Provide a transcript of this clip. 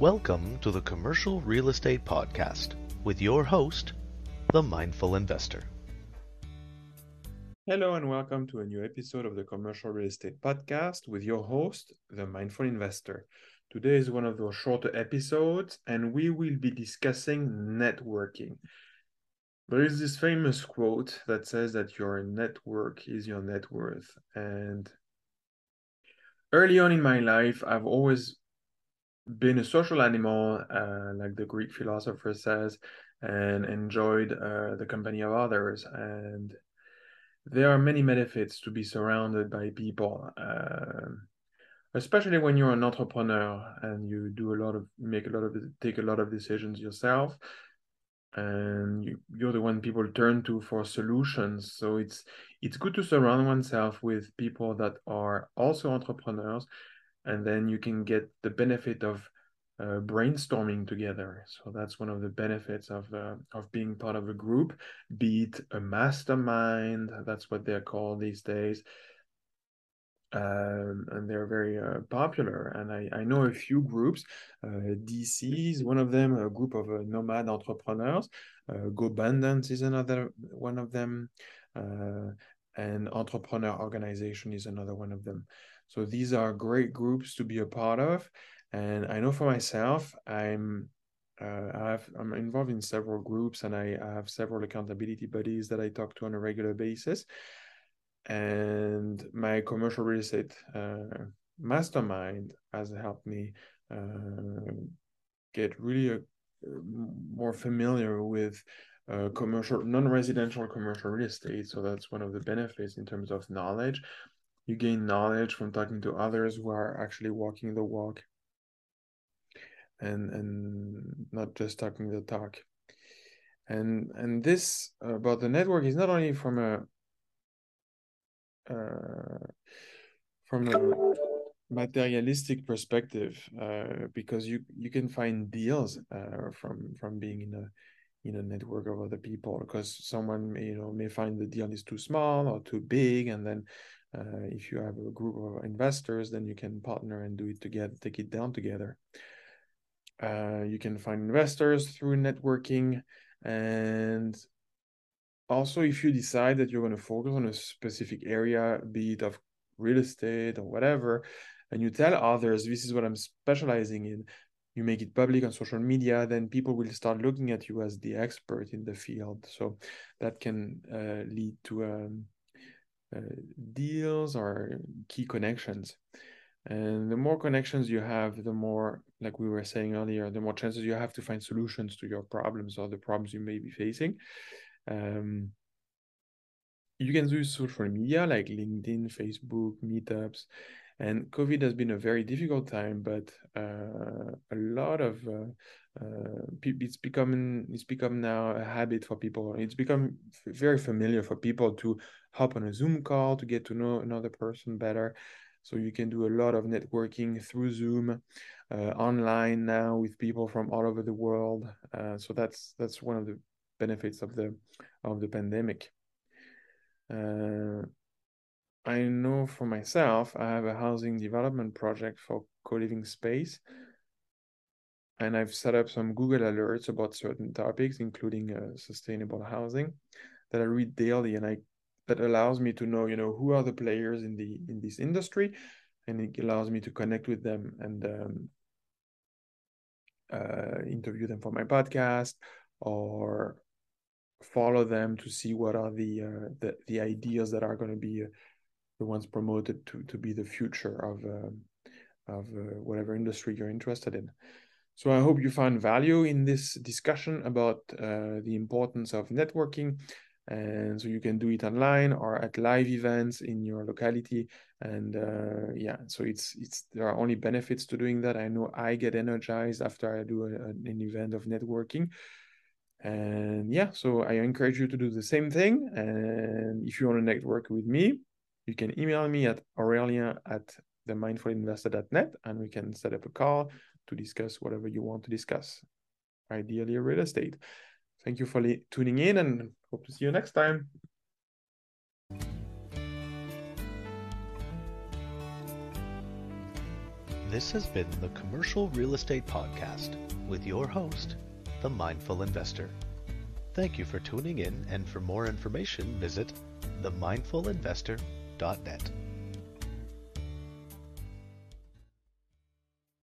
Welcome to the Commercial Real Estate Podcast with your host, the Mindful Investor. Hello, and welcome to a new episode of the Commercial Real Estate Podcast with your host, the Mindful Investor. Today is one of those shorter episodes, and we will be discussing networking. There is this famous quote that says that your network is your net worth. And early on in my life, I've always been a social animal, uh, like the Greek philosopher says, and enjoyed uh, the company of others. And there are many benefits to be surrounded by people, uh, especially when you're an entrepreneur and you do a lot of make a lot of take a lot of decisions yourself, and you, you're the one people turn to for solutions. So it's it's good to surround oneself with people that are also entrepreneurs and then you can get the benefit of uh, brainstorming together. So that's one of the benefits of uh, of being part of a group, be it a mastermind. That's what they're called these days, um, and they're very uh, popular. And I, I know a few groups. Uh, DC is one of them. A group of uh, nomad entrepreneurs. Uh, GoBundance is another one of them, and Entrepreneur Organization is another one of them. So these are great groups to be a part of. And I know for myself, I'm uh, I I'm involved in several groups and I, I, have several accountability buddies that I talk to on a regular basis. And my commercial real estate uh, mastermind has helped me uh, get really a, uh, more familiar with uh, commercial, non-residential commercial real estate. So that's one of the benefits in terms of knowledge you gain knowledge from talking to others who are actually walking the walk and and not just talking the talk. And and this uh, about the network is not only from a uh, from a materialistic perspective uh, because you you can find deals uh, from from being in a in a network of other people because someone you know may find the deal is too small or too big and then uh, if you have a group of investors, then you can partner and do it together, take it down together. Uh, you can find investors through networking. And also, if you decide that you're going to focus on a specific area, be it of real estate or whatever, and you tell others, this is what I'm specializing in, you make it public on social media, then people will start looking at you as the expert in the field. So that can uh, lead to um, deals or key connections. And the more connections you have, the more, like we were saying earlier, the more chances you have to find solutions to your problems or the problems you may be facing. Um, you can use social media like LinkedIn, Facebook, meetups. And COVID has been a very difficult time, but uh, a lot of uh, uh, it's becoming it's become now a habit for people. It's become very familiar for people to hop on a Zoom call to get to know another person better. So you can do a lot of networking through Zoom, uh, online now with people from all over the world. Uh, so that's that's one of the benefits of the of the pandemic. Uh, I know for myself, I have a housing development project for co-living space and I've set up some Google alerts about certain topics, including uh, sustainable housing, that I read daily, and I that allows me to know, you know, who are the players in the in this industry, and it allows me to connect with them and um, uh, interview them for my podcast or follow them to see what are the uh, the, the ideas that are going to be uh, the ones promoted to to be the future of um, of uh, whatever industry you're interested in. So I hope you find value in this discussion about uh, the importance of networking. And so you can do it online or at live events in your locality. And uh, yeah, so it's it's there are only benefits to doing that. I know I get energized after I do a, an event of networking. And yeah, so I encourage you to do the same thing. And if you want to network with me, you can email me at aurelia at themindfulinvestor.net and we can set up a call to discuss whatever you want to discuss, ideally real estate. Thank you for tuning in and hope to see you next time. This has been the Commercial Real Estate Podcast with your host, the Mindful Investor. Thank you for tuning in, and for more information, visit themindfulinvestor.net.